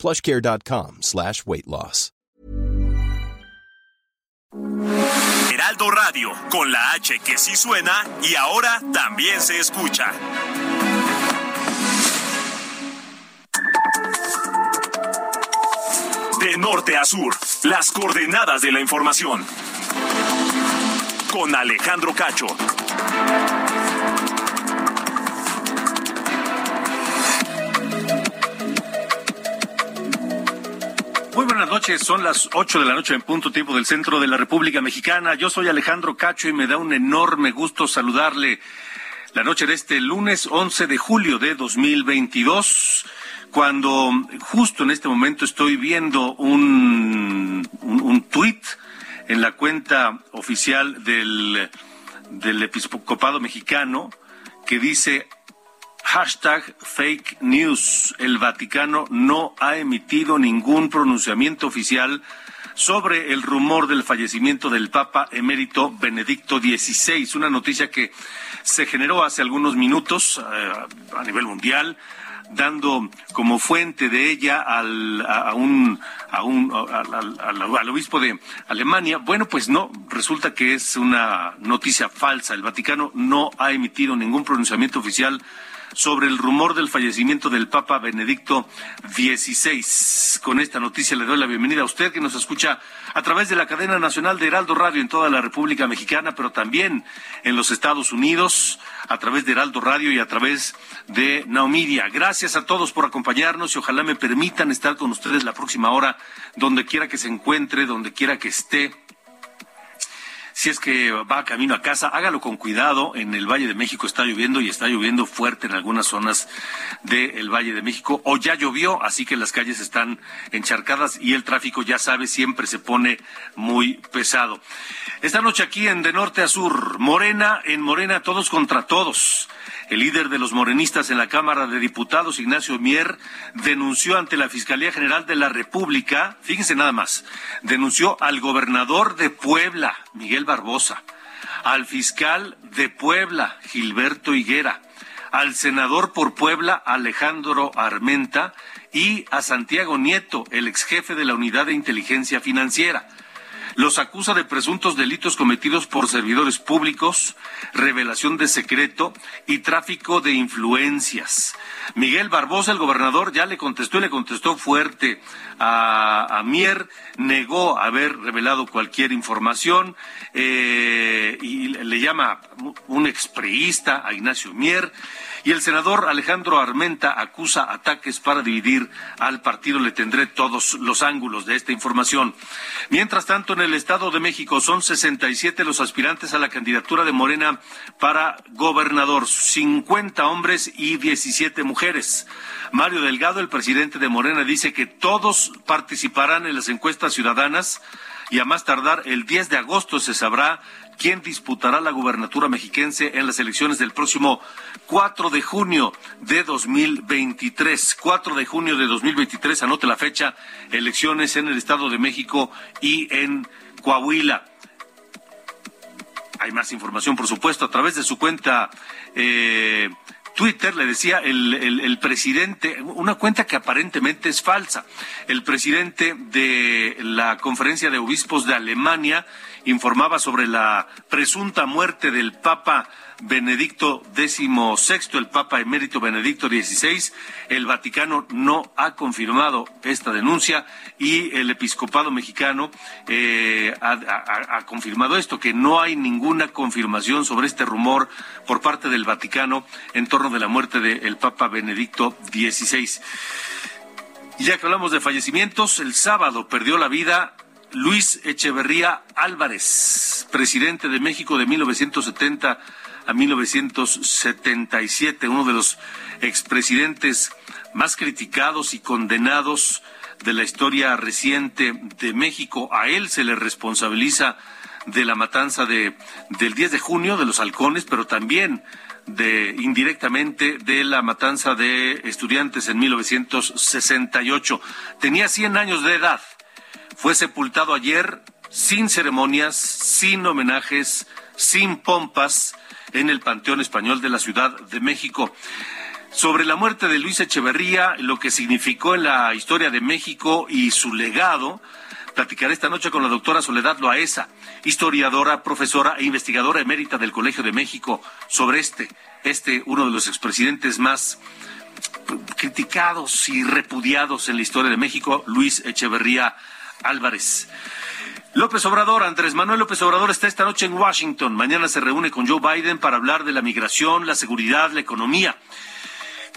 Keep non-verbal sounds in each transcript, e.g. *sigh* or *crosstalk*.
plushcare.com slash weight loss. Heraldo Radio, con la H que sí suena y ahora también se escucha. De norte a sur, las coordenadas de la información. Con Alejandro Cacho. Muy buenas noches, son las 8 de la noche en punto tiempo del centro de la República Mexicana. Yo soy Alejandro Cacho y me da un enorme gusto saludarle la noche de este lunes 11 de julio de 2022, cuando justo en este momento estoy viendo un, un, un tuit en la cuenta oficial del, del Episcopado Mexicano que dice Hashtag fake news. El Vaticano no ha emitido ningún pronunciamiento oficial sobre el rumor del fallecimiento del Papa emérito Benedicto XVI, una noticia que se generó hace algunos minutos eh, a nivel mundial, dando como fuente de ella al, a, un, a un al, obispo de Alemania. Bueno, pues no, resulta que es una noticia falsa. El Vaticano no ha emitido ningún pronunciamiento oficial sobre el rumor del fallecimiento del Papa Benedicto XVI. Con esta noticia le doy la bienvenida a usted que nos escucha a través de la cadena nacional de Heraldo Radio en toda la República Mexicana, pero también en los Estados Unidos, a través de Heraldo Radio y a través de Naomidia. Gracias a todos por acompañarnos y ojalá me permitan estar con ustedes la próxima hora, donde quiera que se encuentre, donde quiera que esté si es que va camino a casa, hágalo con cuidado. En el Valle de México está lloviendo y está lloviendo fuerte en algunas zonas del Valle de México. O ya llovió, así que las calles están encharcadas y el tráfico, ya sabe, siempre se pone muy pesado. Esta noche aquí en De Norte a Sur, Morena, en Morena, todos contra todos. El líder de los morenistas en la Cámara de Diputados, Ignacio Mier, denunció ante la Fiscalía General de la República, fíjense nada más, denunció al gobernador de Puebla, Miguel Barbosa, al fiscal de Puebla, Gilberto Higuera, al senador por Puebla, Alejandro Armenta, y a Santiago Nieto, el ex jefe de la Unidad de Inteligencia Financiera los acusa de presuntos delitos cometidos por servidores públicos, revelación de secreto y tráfico de influencias. Miguel Barbosa, el gobernador, ya le contestó y le contestó fuerte a, Mier, negó haber revelado cualquier información eh, y le llama un expreísta a Ignacio Mier. Y el senador Alejandro Armenta acusa ataques para dividir al partido. Le tendré todos los ángulos de esta información. Mientras tanto, en el Estado de México son 67 los aspirantes a la candidatura de Morena para gobernador, 50 hombres y 17 mujeres. Mario Delgado, el presidente de Morena, dice que todos participarán en las encuestas ciudadanas y a más tardar el 10 de agosto se sabrá quién disputará la gubernatura mexiquense en las elecciones del próximo 4 de junio de 2023. 4 de junio de 2023, anote la fecha, elecciones en el Estado de México y en Coahuila. Hay más información, por supuesto, a través de su cuenta eh, Twitter le decía el, el, presidente, una cuenta que aparentemente es falsa. El presidente de la Conferencia de Obispos de Alemania informaba sobre la presunta muerte del Papa Benedicto XVI, el Papa emérito Benedicto XVI. El Vaticano no ha confirmado esta denuncia y el episcopado mexicano eh, ha, confirmado esto, que no hay ninguna confirmación sobre este rumor por parte del Vaticano en torno de la muerte del Papa Benedicto XVI. Ya que hablamos de fallecimientos, el sábado perdió la vida Luis Echeverría Álvarez, presidente de México de 1970 a 1977, uno de los expresidentes más criticados y condenados de la historia reciente de México. A él se le responsabiliza de la matanza de, del 10 de junio de los halcones, pero también de indirectamente de la matanza de estudiantes en 1968. Tenía 100 años de edad. Fue sepultado ayer sin ceremonias, sin homenajes, sin pompas en el Panteón Español de la Ciudad de México. Sobre la muerte de Luis Echeverría, lo que significó en la historia de México y su legado, platicaré esta noche con la doctora Soledad Loaesa, historiadora, profesora e investigadora emérita del Colegio de México, sobre este, este, uno de los expresidentes más criticados y repudiados en la historia de México, Luis Echeverría Álvarez. López Obrador, Andrés Manuel López Obrador está esta noche en Washington. Mañana se reúne con Joe Biden para hablar de la migración, la seguridad, la economía.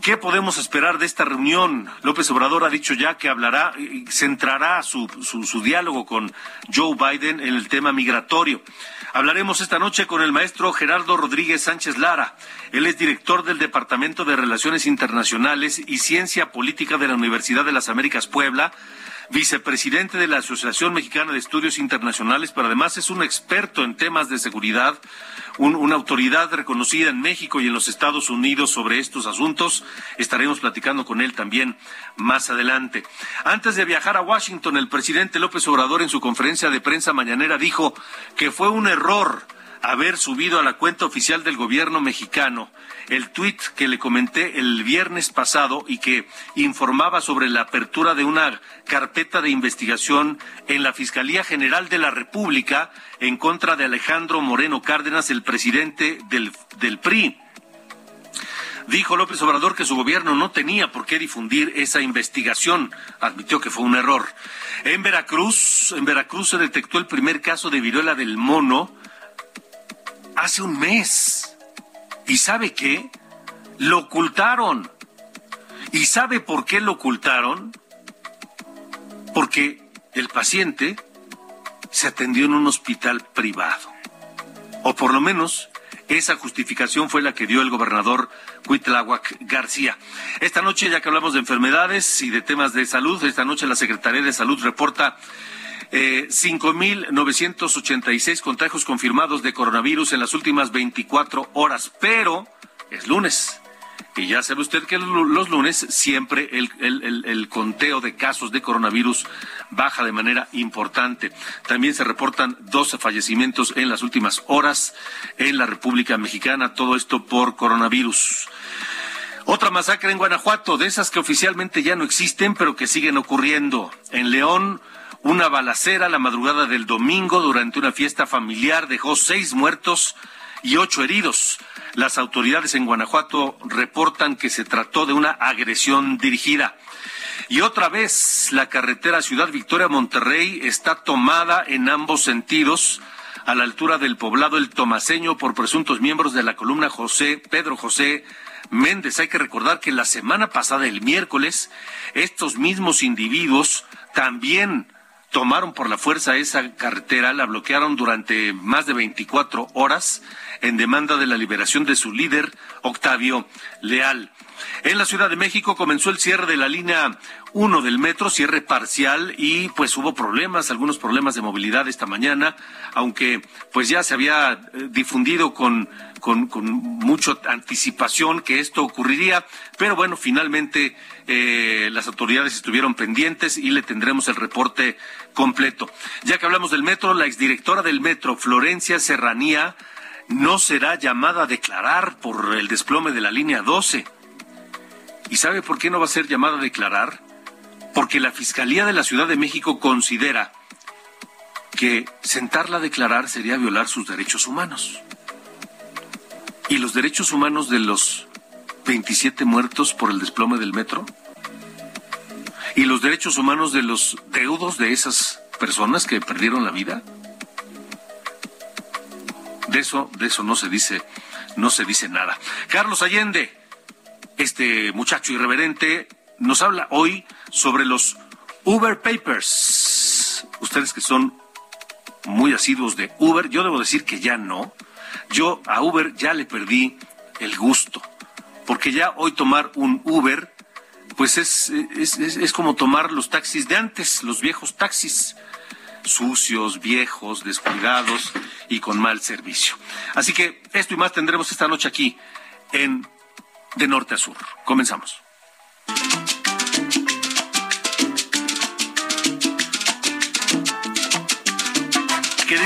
¿Qué podemos esperar de esta reunión? López Obrador ha dicho ya que hablará, centrará su, su, diálogo con Joe Biden en el tema migratorio. Hablaremos esta noche con el maestro Gerardo Rodríguez Sánchez Lara. Él es director del Departamento de Relaciones Internacionales y Ciencia Política de la Universidad de las Américas Puebla vicepresidente de la Asociación Mexicana de Estudios Internacionales, pero además es un experto en temas de seguridad, una autoridad reconocida en México y en los Estados Unidos sobre estos asuntos. Estaremos platicando con él también más adelante. Antes de viajar a Washington, el presidente López Obrador en su conferencia de prensa mañanera dijo que fue un error haber subido a la cuenta oficial del gobierno mexicano el tuit que le comenté el viernes pasado y que informaba sobre la apertura de una carpeta de investigación en la Fiscalía General de la República en contra de Alejandro Moreno Cárdenas, el presidente del, del PRI. Dijo López Obrador que su gobierno no tenía por qué difundir esa investigación. Admitió que fue un error. En Veracruz, en Veracruz se detectó el primer caso de viruela del mono hace un mes. ¿Y sabe qué? Lo ocultaron. ¿Y sabe por qué lo ocultaron? Porque el paciente se atendió en un hospital privado. O por lo menos esa justificación fue la que dio el gobernador Cuitláhuac García. Esta noche, ya que hablamos de enfermedades y de temas de salud, esta noche la Secretaría de Salud reporta eh, 5.986 contagios confirmados de coronavirus en las últimas 24 horas, pero es lunes. Y ya sabe usted que los lunes siempre el, el, el, conteo de casos de coronavirus baja de manera importante. También se reportan 12 fallecimientos en las últimas horas en la República Mexicana, todo esto por coronavirus. Otra masacre en Guanajuato, de esas que oficialmente ya no existen, pero que siguen ocurriendo. En León, una balacera la madrugada del domingo durante una fiesta familiar dejó seis muertos y ocho heridos. Las autoridades en Guanajuato reportan que se trató de una agresión dirigida. Y otra vez, la carretera Ciudad Victoria Monterrey está tomada en ambos sentidos a la altura del poblado El Tomaseño por presuntos miembros de la columna José Pedro José Méndez. Hay que recordar que la semana pasada, el miércoles, estos mismos individuos también tomaron por la fuerza esa carretera, la bloquearon durante más de 24 horas en demanda de la liberación de su líder, Octavio Leal. En la Ciudad de México comenzó el cierre de la línea 1 del metro, cierre parcial y pues hubo problemas, algunos problemas de movilidad esta mañana, aunque pues ya se había eh, difundido con, con, con mucha anticipación que esto ocurriría, pero bueno, finalmente eh, las autoridades estuvieron pendientes y le tendremos el reporte completo. Ya que hablamos del metro, la exdirectora del metro, Florencia Serranía, no será llamada a declarar por el desplome de la línea 12. ¿Y sabe por qué no va a ser llamada a declarar? Porque la Fiscalía de la Ciudad de México considera que sentarla a declarar sería violar sus derechos humanos. ¿Y los derechos humanos de los 27 muertos por el desplome del metro? ¿Y los derechos humanos de los deudos de esas personas que perdieron la vida? De eso, de eso no se dice, no se dice nada. Carlos Allende, este muchacho irreverente, nos habla hoy sobre los Uber Papers. Ustedes que son muy asiduos de Uber, yo debo decir que ya no. Yo a Uber ya le perdí el gusto, porque ya hoy tomar un Uber pues es, es, es, como tomar los taxis de antes, los viejos taxis sucios, viejos, descuidados y con mal servicio. Así que esto y más tendremos esta noche aquí en De Norte a Sur. Comenzamos.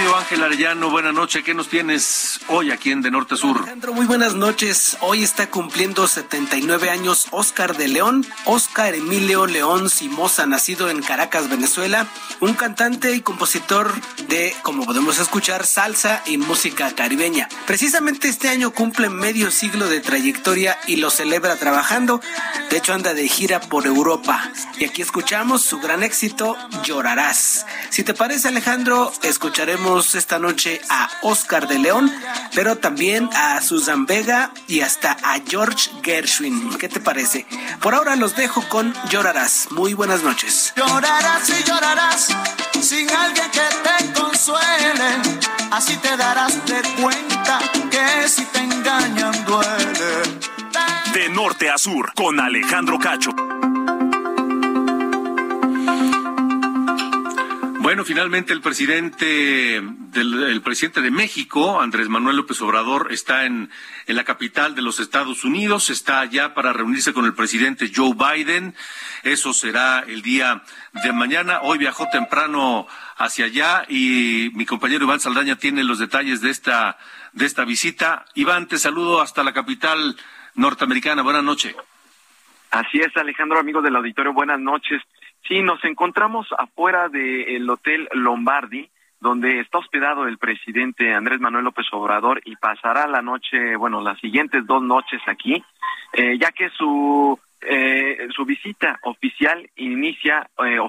Querido Ángel Arellano, buenas noches. ¿Qué nos tienes hoy aquí en De Norte Sur? Alejandro, muy buenas noches. Hoy está cumpliendo 79 años Oscar de León, Oscar Emilio León Simosa, nacido en Caracas, Venezuela, un cantante y compositor de, como podemos escuchar, salsa y música caribeña. Precisamente este año cumple medio siglo de trayectoria y lo celebra trabajando. De hecho, anda de gira por Europa. Y aquí escuchamos su gran éxito, Llorarás. Si te parece, Alejandro, escucharemos esta noche a Oscar de León, pero también a Susan Vega y hasta a George Gershwin. ¿Qué te parece? Por ahora los dejo con Llorarás. Muy buenas noches. Llorarás y llorarás sin alguien que te consuele. Así te darás de cuenta que si te engañan duele. De norte a sur, con Alejandro Cacho. Bueno, finalmente el presidente del presidente de México, Andrés Manuel López Obrador, está en, en la capital de los Estados Unidos, está allá para reunirse con el presidente Joe Biden. Eso será el día de mañana. Hoy viajó temprano hacia allá y mi compañero Iván Saldaña tiene los detalles de esta de esta visita. Iván, te saludo hasta la capital norteamericana. Buenas noches. Así es, Alejandro, amigo del auditorio, buenas noches. Sí, nos encontramos afuera del Hotel Lombardi, donde está hospedado el presidente Andrés Manuel López Obrador y pasará la noche, bueno, las siguientes dos noches aquí, eh, ya que su eh, su visita oficial inicia, eh,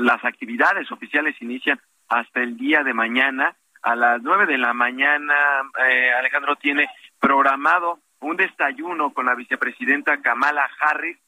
las actividades oficiales inician hasta el día de mañana a las nueve de la mañana. Alejandro tiene programado un desayuno con la vicepresidenta Kamala Harris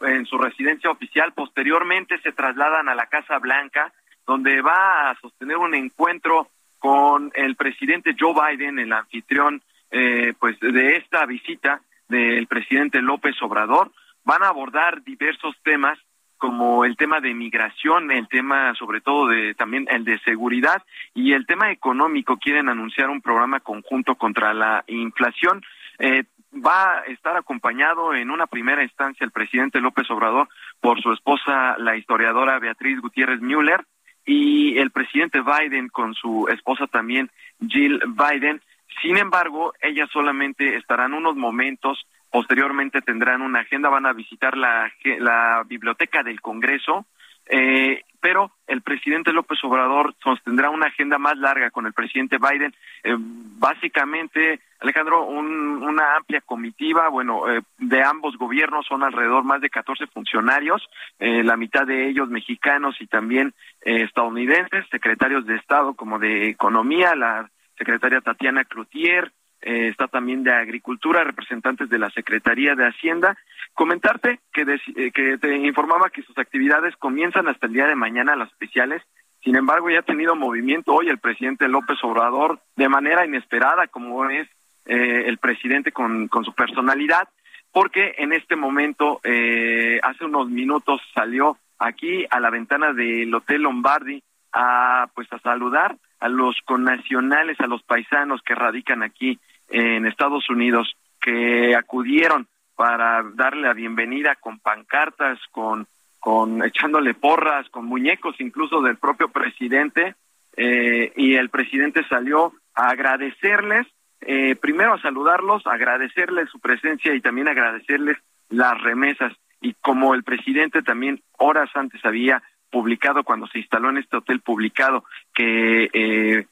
en su residencia oficial. Posteriormente se trasladan a la Casa Blanca, donde va a sostener un encuentro con el presidente Joe Biden, el anfitrión eh, pues de esta visita del presidente López Obrador. Van a abordar diversos temas como el tema de migración, el tema sobre todo de también el de seguridad y el tema económico. Quieren anunciar un programa conjunto contra la inflación. Eh, va a estar acompañado en una primera instancia el presidente López Obrador por su esposa, la historiadora Beatriz Gutiérrez Müller, y el presidente Biden con su esposa también, Jill Biden. Sin embargo, ellas solamente estarán unos momentos, posteriormente tendrán una agenda, van a visitar la, la biblioteca del Congreso, eh, pero el presidente López Obrador sostendrá una agenda más larga con el presidente Biden. Eh, básicamente, Alejandro, una amplia comitiva, bueno, eh, de ambos gobiernos son alrededor más de 14 funcionarios, eh, la mitad de ellos mexicanos y también estadounidenses, secretarios de Estado como de Economía, la secretaria Tatiana Cloutier, está también de Agricultura, representantes de la Secretaría de Hacienda Comentarte que, eh, que te informaba que sus actividades comienzan hasta el día de mañana, las especiales. Sin embargo, ya ha tenido movimiento hoy el presidente López Obrador de manera inesperada, como es eh, el presidente con, con su personalidad, porque en este momento, eh, hace unos minutos, salió aquí a la ventana del Hotel Lombardi a pues a saludar a los connacionales, a los paisanos que radican aquí en Estados Unidos, que acudieron para darle la bienvenida con pancartas, con, con echándole porras, con muñecos incluso del propio presidente, eh, y el presidente salió a agradecerles, eh, primero a saludarlos, agradecerles su presencia y también agradecerles las remesas. Y como el presidente también horas antes había publicado, cuando se instaló en este hotel publicado, que eh,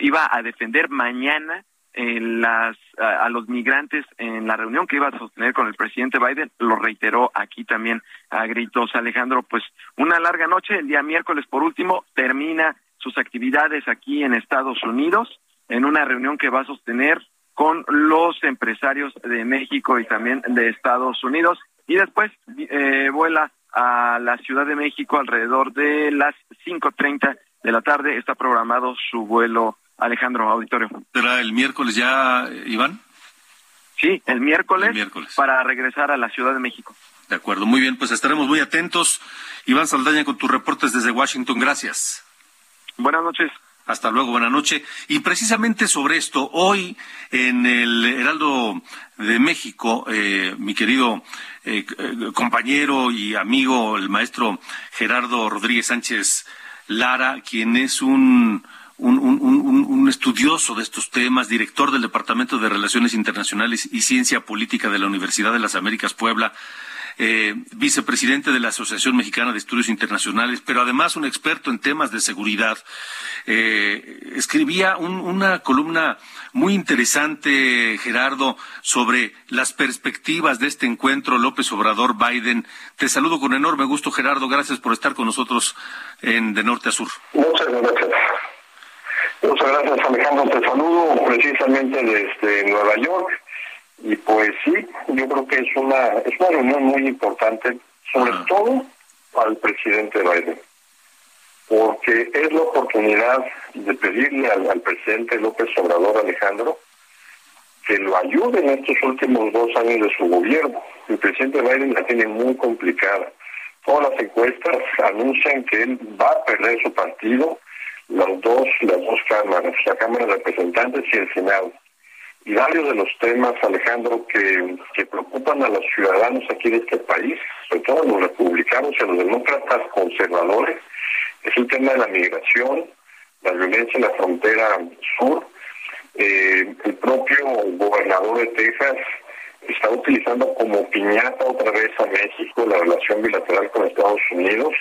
iba a defender mañana las, a, los migrantes en la reunión que iba a sostener con el presidente Biden, lo reiteró aquí también a gritos. Alejandro, pues una larga noche, el día miércoles por último, termina sus actividades aquí en Estados Unidos, en una reunión que va a sostener con los empresarios de México y también de Estados Unidos, y después eh, vuela a la Ciudad de México alrededor de las 5.30 de la tarde, está programado su vuelo Alejandro Auditorio. ¿Será el miércoles ya, Iván? Sí, el miércoles, para regresar a la Ciudad de México. De acuerdo, muy bien, pues estaremos muy atentos. Iván Saldaña con tus reportes desde Washington, gracias. Buenas noches. Hasta luego, buena noche. Y precisamente sobre esto, hoy en el Heraldo de México, eh, mi querido eh, compañero y amigo, el maestro Gerardo Rodríguez Sánchez Lara, quien es un, un, un, un, estudioso de estos temas, director del Departamento de Relaciones Internacionales y Ciencia Política de la Universidad de las Américas Puebla, eh, vicepresidente de la Asociación Mexicana de Estudios Internacionales, pero además un experto en temas de seguridad. Eh, escribía una columna muy interesante, Gerardo, sobre las perspectivas de este encuentro López Obrador-Biden. Te saludo con enorme gusto, Gerardo. Gracias por estar con nosotros en De Norte a Sur. Muchas gracias. Muchas gracias, Alejandro. Te saludo precisamente desde Nueva York y pues sí, yo creo que es una, es una reunión muy importante, sobre todo para el presidente Biden, porque es la oportunidad de pedirle al, presidente López Obrador Alejandro que lo ayude en estos últimos dos años de su gobierno. El presidente Biden la tiene muy complicada. Todas las encuestas anuncian que él va a perder su partido, las dos, las dos cámaras, la Cámara de Representantes y el Senado y varios de los temas, Alejandro, que, que preocupan a los ciudadanos aquí de este país, sobre todo a los republicanos y a los demócratas conservadores, es el tema de la migración, la violencia en la frontera sur. Eh, el propio gobernador de Texas está utilizando como piñata otra vez a México la relación bilateral con Estados Unidos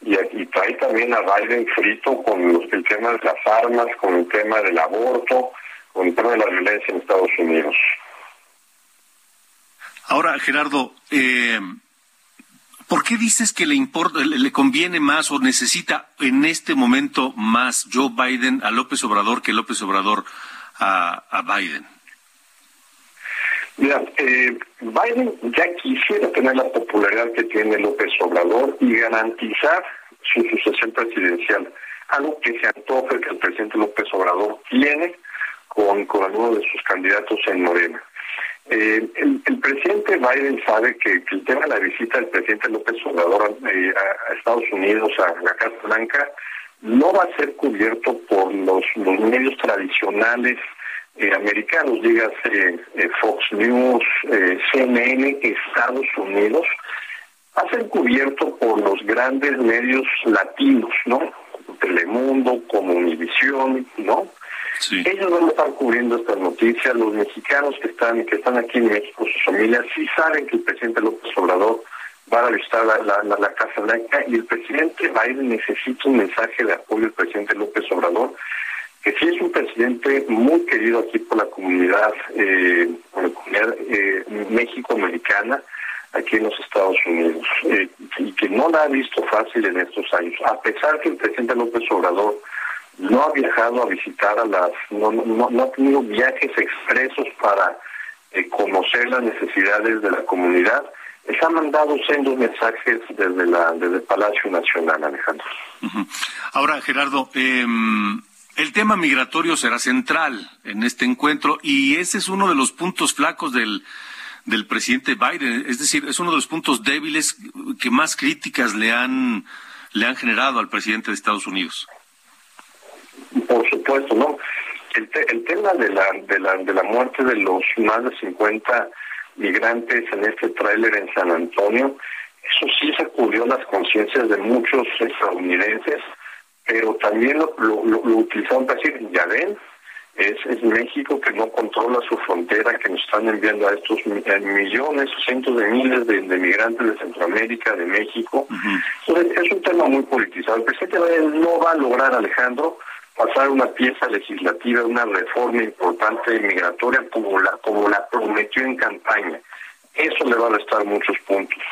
y, trae también a Biden frito con los, el tema de las armas, con el tema del aborto con el tema de la violencia en Estados Unidos. Ahora, Gerardo, eh, ¿por qué dices que le importa, le, conviene más o necesita en este momento más Joe Biden a López Obrador que López Obrador a, Biden? Mira, eh, Biden ya quisiera tener la popularidad que tiene López Obrador y garantizar su sucesión presidencial, algo que se antoja que el presidente López Obrador tiene con, con algunos de sus candidatos en Morena. Eh, el, presidente Biden sabe que, el tema de la visita del presidente López Obrador eh, a, Estados Unidos, a la Casa Blanca, no va a ser cubierto por los, medios tradicionales eh, americanos, dígase Fox News, CNN, Estados Unidos, va a ser cubierto por los grandes medios latinos, ¿no? Telemundo, como Univisión, ¿no? Ellos van a estar cubriendo estas noticias. Los mexicanos que están que están aquí en México, sus familias, sí saben que el presidente López Obrador va a visitar la, la, Casa Blanca y el presidente Biden necesita un mensaje de apoyo del presidente López Obrador, que sí es un presidente muy querido aquí por la comunidad, eh, por la comunidad eh, México-americana aquí en los Estados Unidos eh, y que no la ha visto fácil en estos años, a pesar que el presidente López Obrador no ha viajado a visitar a las, no, no, ha tenido viajes expresos para eh, conocer las necesidades de la comunidad. Les ha mandado sendos mensajes desde la desde el Palacio Nacional, Alejandro. Ahora, Gerardo, em, el tema migratorio será central en este encuentro y ese es uno de los puntos flacos del del presidente Biden, es decir, es uno de los puntos débiles que más críticas le han le han generado al presidente de Estados Unidos. Por supuesto, ¿no? El, el tema de la, de, la, de la muerte de los más de 50 migrantes en este tráiler en San Antonio, eso sí sacudió las conciencias de muchos estadounidenses, pero también lo, lo, lo, utilizaron para decir, ya ven, es, es México que no controla su frontera, que nos están enviando a estos millones, cientos de miles de, migrantes de Centroamérica, de México. es un tema muy politizado. El presidente no va a lograr, Alejandro, pasar una pieza legislativa, una reforma importante migratoria como la, como la prometió en campaña. Eso le va a restar muchos puntos.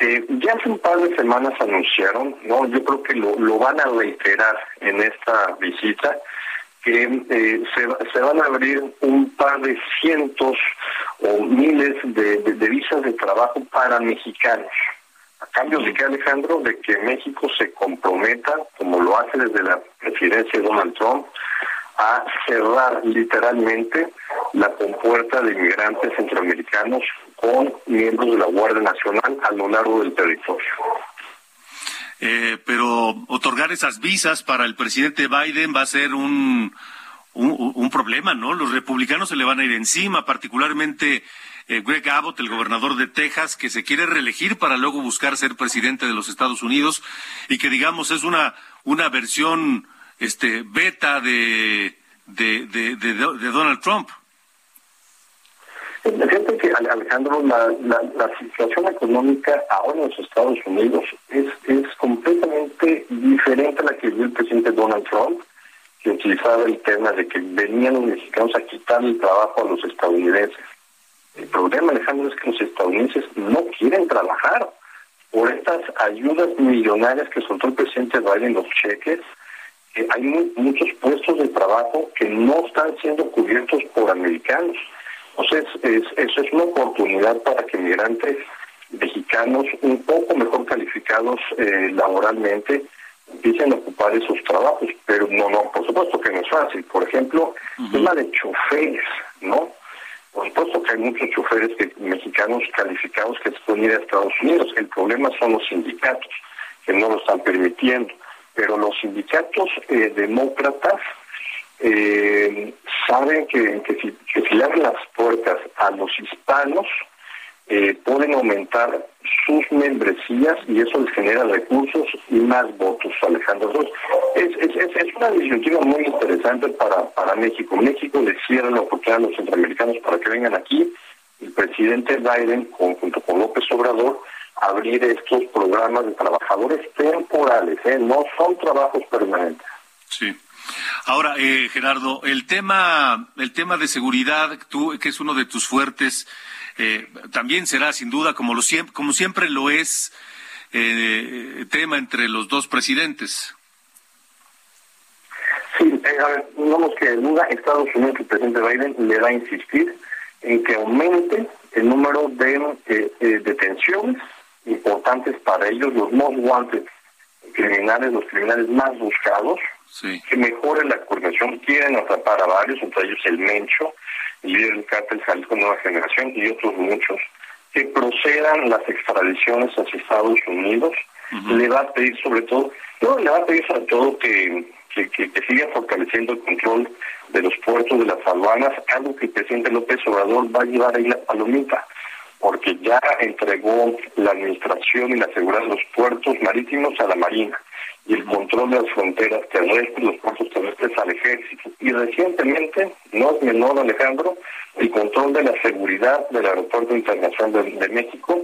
Eh, ya hace un par de semanas anunciaron, no, yo creo que lo, van a reiterar en esta visita, que eh, se, se, van a abrir un par de cientos o miles de visas de trabajo para mexicanos. A cambio de que, Alejandro, de que México se comprometa, como lo hace desde la presidencia de Donald Trump, a cerrar literalmente la compuerta de inmigrantes centroamericanos con miembros de la Guardia Nacional a lo largo del territorio. Eh, pero otorgar esas visas para el presidente Biden va a ser un, un, problema, ¿no? Los republicanos se le van a ir encima, particularmente eh, Greg Abbott, el gobernador de Texas, que se quiere reelegir para luego buscar ser presidente de los Estados Unidos y que digamos es una, una versión este, beta de, de, de Donald Trump. Que, Alejandro, la, la, situación económica ahora en los Estados Unidos es, es completamente diferente a la que vio el presidente Donald Trump, que utilizaba el tema de que venían los mexicanos a quitar el trabajo a los estadounidenses. El problema, Alejandro, es que los estadounidenses no quieren trabajar por estas ayudas millonarias que soltó el presidente Biden, los cheques. hay muchos puestos de trabajo que no están siendo cubiertos por americanos. Entonces, es, eso es una oportunidad para que migrantes mexicanos un poco mejor calificados eh, laboralmente empiecen a ocupar esos trabajos, pero no, no, por supuesto que no es fácil. Por ejemplo, el tema de choferes, ¿no? Por supuesto que hay muchos choferes mexicanos calificados que se pueden ir a Estados Unidos. El problema son los sindicatos, que no lo están permitiendo. Pero los sindicatos eh, demócratas eh, saben que, si, que si le abren las puertas a los hispanos, eh, pueden aumentar sus membresías y eso les genera recursos y más votos, Alejandro. es, es, es, una disyuntiva muy interesante para, para México. México le cierra la oportunidad a los centroamericanos para que vengan aquí. El presidente Biden, junto con López Obrador, abrir estos programas de trabajadores temporales, ¿eh? no son trabajos permanentes. Sí. Ahora, eh, Gerardo, el tema, el tema de seguridad, tú, que es uno de tus fuertes, eh, también será sin duda, como, lo, como siempre lo es, eh, tema entre los dos presidentes. Sí, a ver, digamos que duda Estados Unidos, el presidente Biden le va a insistir en que aumente el número de detenciones importantes para ellos, los most wanted criminales, los criminales más buscados, que mejore la coordinación. Quieren atrapar a varios, entre ellos el Mencho, líder del cártel Jalisco Nueva Generación y otros muchos, que procedan las extradiciones hacia Estados Unidos. Le va a pedir sobre todo, no, le va a pedir sobre todo que, que, que, siga fortaleciendo el control de los puertos, de las aduanas, algo que el presidente López Obrador va a llevar ahí la palomita porque ya entregó la administración y la seguridad de los puertos marítimos a la Marina y el control de las fronteras terrestres, los puertos terrestres al ejército. Y recientemente, no es menor Alejandro, el control de la seguridad del Aeropuerto Internacional de, México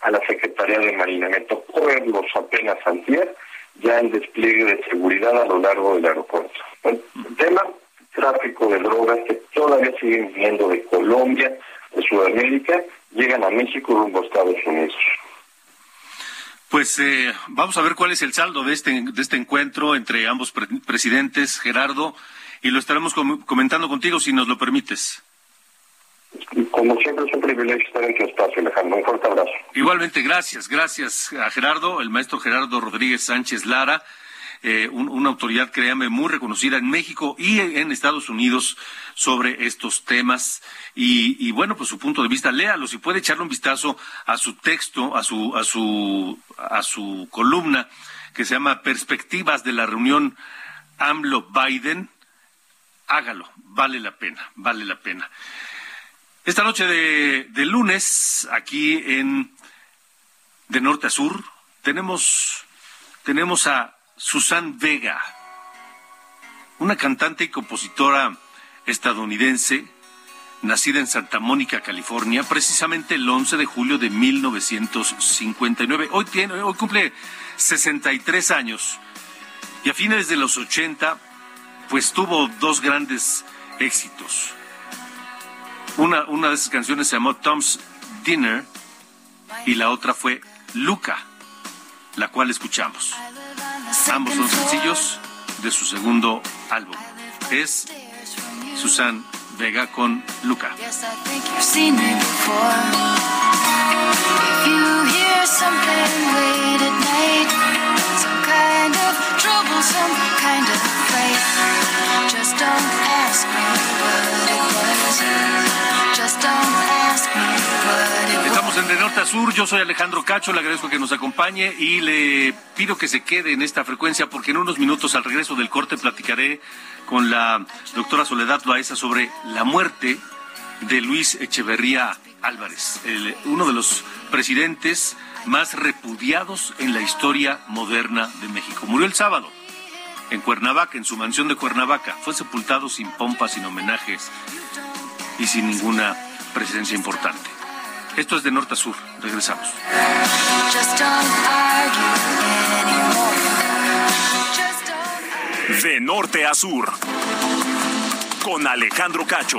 a la Secretaría de Marina. Me tocó verlos apenas antier, ya en despliegue de seguridad a lo largo del aeropuerto. El tema, tráfico de drogas que todavía siguen viniendo de Colombia, de Sudamérica, llegan a México rumbo a Estados Unidos. Pues eh, vamos a ver cuál es el saldo de este, de este encuentro entre ambos presidentes, Gerardo, y lo estaremos comentando contigo si nos lo permites. Como siempre es un privilegio estar en tu espacio, Alejandro. Un fuerte abrazo. Igualmente, gracias. Gracias a Gerardo, el maestro Gerardo Rodríguez Sánchez Lara. Eh, una autoridad, créame, muy reconocida en México y en Estados Unidos sobre estos temas. Y, bueno, pues su punto de vista, léalo, si puede echarle un vistazo a su texto, a su, a su, a su columna que se llama Perspectivas de la reunión AMLO-Biden, hágalo, vale la pena, vale la pena. Esta noche de, de lunes, aquí en de norte a sur, tenemos, tenemos a Susan Vega, una cantante y compositora estadounidense, nacida en Santa Mónica, California, precisamente el 11 de julio de 1959. Hoy, tiene, hoy cumple 63 años y a fines de los 80, pues tuvo dos grandes éxitos. Una, una de esas canciones se llamó Tom's Dinner y la otra fue Luca, la cual escuchamos. Ambos son sencillos de su segundo álbum. Es Susan Vega con Luca. Just don't ask me what it was. Norte a Sur, yo soy Alejandro Cacho, le agradezco que nos acompañe y le pido que se quede en esta frecuencia porque en unos minutos al regreso del corte platicaré con la doctora Soledad Baeza sobre la muerte de Luis Echeverría Álvarez, uno de los presidentes más repudiados en la historia moderna de México. Murió el sábado en Cuernavaca, en su mansión de Cuernavaca. Fue sepultado sin pompas, sin homenajes y sin ninguna presencia importante. Esto es de norte a sur. Regresamos. De norte a sur. Con Alejandro Cacho.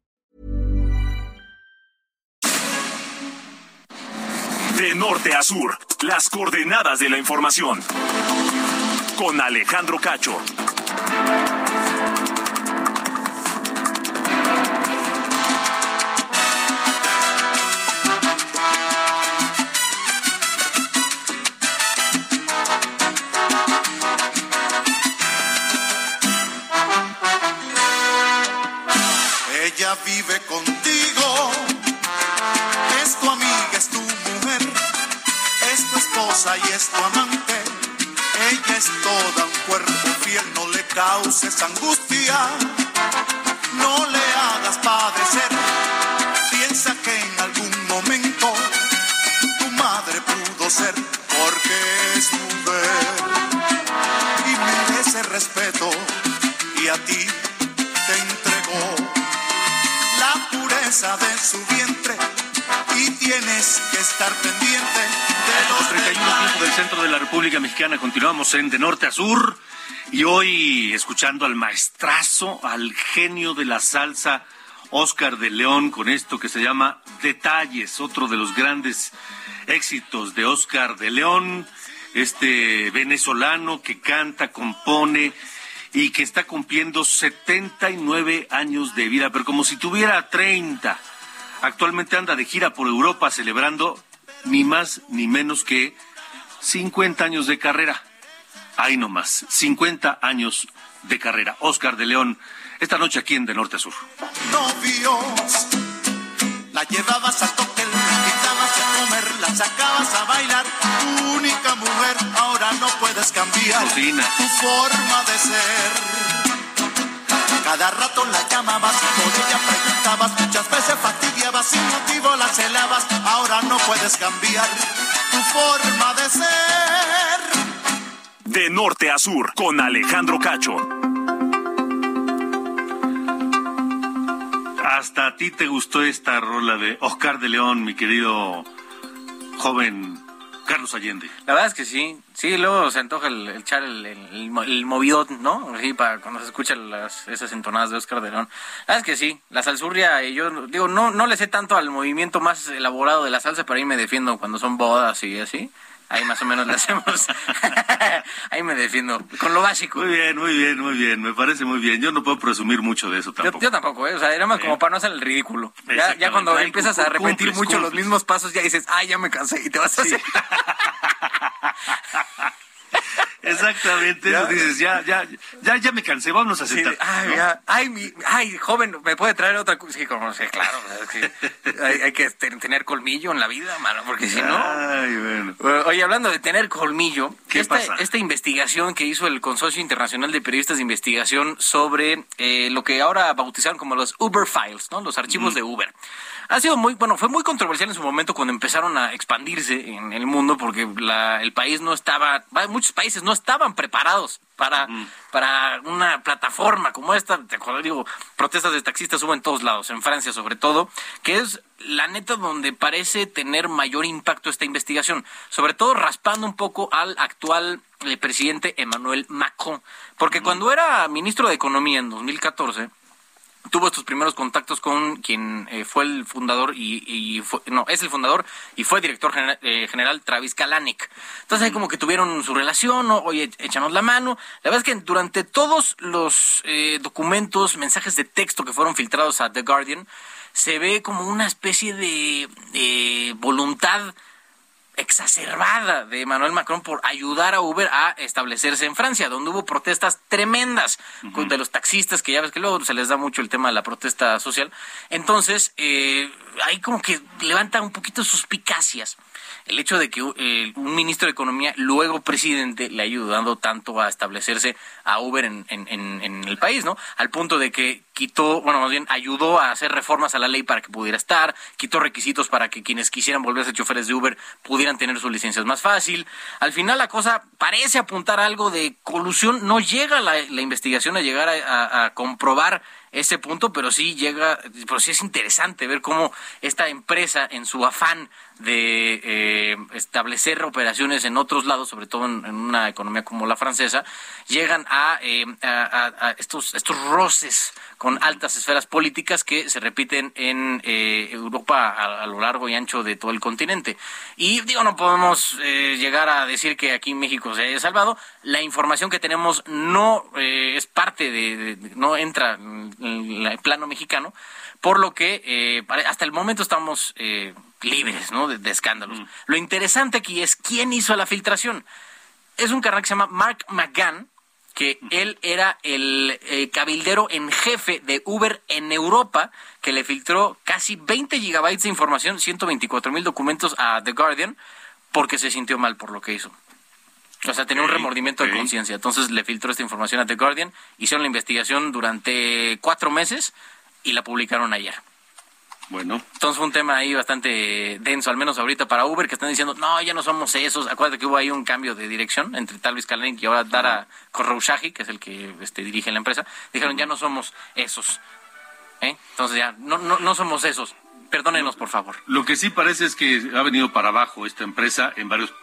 De norte a sur, las coordenadas de la información. Con Alejandro Cacho. Ella vive contigo, y es tu amante. Ella es toda un cuerpo fiel, no le causes angustia, no le hagas padecer. Piensa que en algún momento tu madre pudo ser, porque es mujer y merece respeto y a ti te entregó la pureza de su vientre y tienes que estar pendiente de los 31 tiempo del centro de la República Mexicana. Continuamos en De Norte a Sur y hoy escuchando al maestrazo, al genio de la salsa, Oscar de León, con esto que se llama Detalles, otro de los grandes éxitos de Oscar de León, este venezolano que canta, compone y que está cumpliendo 79 años de vida, pero como si tuviera 30. Actualmente anda de gira por Europa celebrando ni más ni menos que 50 años de carrera. Ahí nomás, 50 años de carrera. Oscar de León, esta noche aquí en De Norte a Sur. novios. La llevabas al cóctel, la invitabas a comer, la sacabas a bailar. Tu única mujer, ahora no puedes cambiar Cocina. tu forma de ser. Cada rato la llamabas, por ella preguntabas, muchas veces fastidiabas, sin motivo la celabas. Ahora no puedes cambiar tu forma de ser. De norte a sur, con Alejandro Cacho. Hasta a ti te gustó esta rola de Oscar de León, mi querido joven Carlos Allende. La verdad es que sí. Sí, luego se antoja el, el echar el, el, el mo- el movidón, ¿no? Sí, para cuando se escuchan las, esas entonadas de Oscar de León. La verdad es que sí. La salsurria, y yo digo, no, no le sé tanto al movimiento más elaborado de la salsa, pero ahí me defiendo cuando son bodas y así. Ahí más o menos le hacemos. *laughs* ahí me defiendo. Con lo básico. Muy bien, muy bien, muy bien. Me parece muy bien. Yo no puedo presumir mucho de eso tampoco. yo tampoco, ¿eh? O sea, era más como para no hacer el ridículo. Ya, ya cuando Ay, empiezas a repetir cumples, mucho los mismos pasos, ya dices, ay, ya me cansé y te vas a Sí. hacer. *laughs* Exactamente, ¿Ya? dices, ya, ya, ya, ya me cansé, vámonos a sentar. ay, ¿no? ya, ay, mi- ay, joven, ¿me puede traer otra cosa? Sí, como, sí, claro. *laughs* hay, hay que ten- tener colmillo en la vida, mano, porque si no... Ay, bueno. Oye, hablando de tener colmillo, ¿Qué esta, pasa? esta investigación que hizo el Consorcio Internacional de Periodistas de Investigación sobre eh, lo que ahora bautizaron como los Uber Files, ¿no? Los archivos de Uber. Ha sido muy, bueno, fue muy controversial en su momento cuando empezaron a expandirse en el mundo porque la- el país no estaba, muchos países no estaban preparados para, para una plataforma como esta. Te acuerdas, digo, protestas de taxistas hubo en todos lados, en Francia sobre todo, que es la neta donde parece tener mayor impacto esta investigación, sobre todo raspando un poco al actual eh, presidente Emmanuel Macron, porque cuando era ministro de Economía en 2014, tuvo estos primeros contactos con quien eh, fue el fundador y, y fue- no es el fundador y fue director general, eh, general Travis Kalanick. Entonces ahí como que tuvieron su relación, ¿no? oye, échanos la mano. La verdad es que durante todos los eh, documentos, mensajes de texto que fueron filtrados a The Guardian, se ve como una especie de eh, voluntad exacerbada de Emmanuel Macron por ayudar a Uber a establecerse en Francia, donde hubo protestas tremendas con- de los taxistas, que ya ves que luego se les da mucho el tema de la protesta social. Entonces, eh, ahí como que levanta un poquito suspicacias el hecho de que eh, un ministro de Economía, luego presidente, le ha ayudado tanto a establecerse a Uber en, en- en- en el país, ¿no? Al punto de que quitó, bueno, más bien ayudó a hacer reformas a la ley para que pudiera estar, quitó requisitos para que quienes quisieran volverse choferes de Uber pudieran tener sus licencias más fácil. Al final la cosa parece apuntar a algo de colusión, no llega la, investigación a llegar a comprobar ese punto, pero sí llega, pero sí es interesante ver cómo esta empresa en su afán de eh, establecer operaciones en otros lados, sobre todo en, una economía como la francesa, llegan a, eh, a estos, estos roces con altas esferas políticas que se repiten en eh, Europa a, a lo largo y ancho de todo el continente. Y digo, no podemos eh, llegar a decir que aquí en México se haya salvado. La información que tenemos no eh, es parte de, no entra en el plano mexicano, por lo que hasta el momento estamos libres ¿no? de, de escándalos. Lo interesante aquí es quién hizo la filtración. Es un carnal que se llama Mark McGann, que él era el eh, cabildero en jefe de Uber en Europa, que le filtró casi 20 gigabytes de información, 124 mil documentos a The Guardian, porque se sintió mal por lo que hizo. O sea, tenía un remordimiento de conciencia. Entonces le filtró esta información a The Guardian, hicieron la investigación durante cuatro meses y la publicaron ayer. Bueno, Entonces fue un tema ahí bastante denso, al menos ahorita para Uber, que están diciendo, no, ya no somos esos. Acuérdate que hubo ahí un cambio de dirección entre Talvis Kalanick y ahora Dara Khosrowshahi, que es el que este, dirige la empresa. Dijeron, ya no somos esos. ¿Eh? Entonces ya, no, no, no somos esos. Perdónenos, por favor. lo que sí parece es que ha venido para abajo esta empresa en varios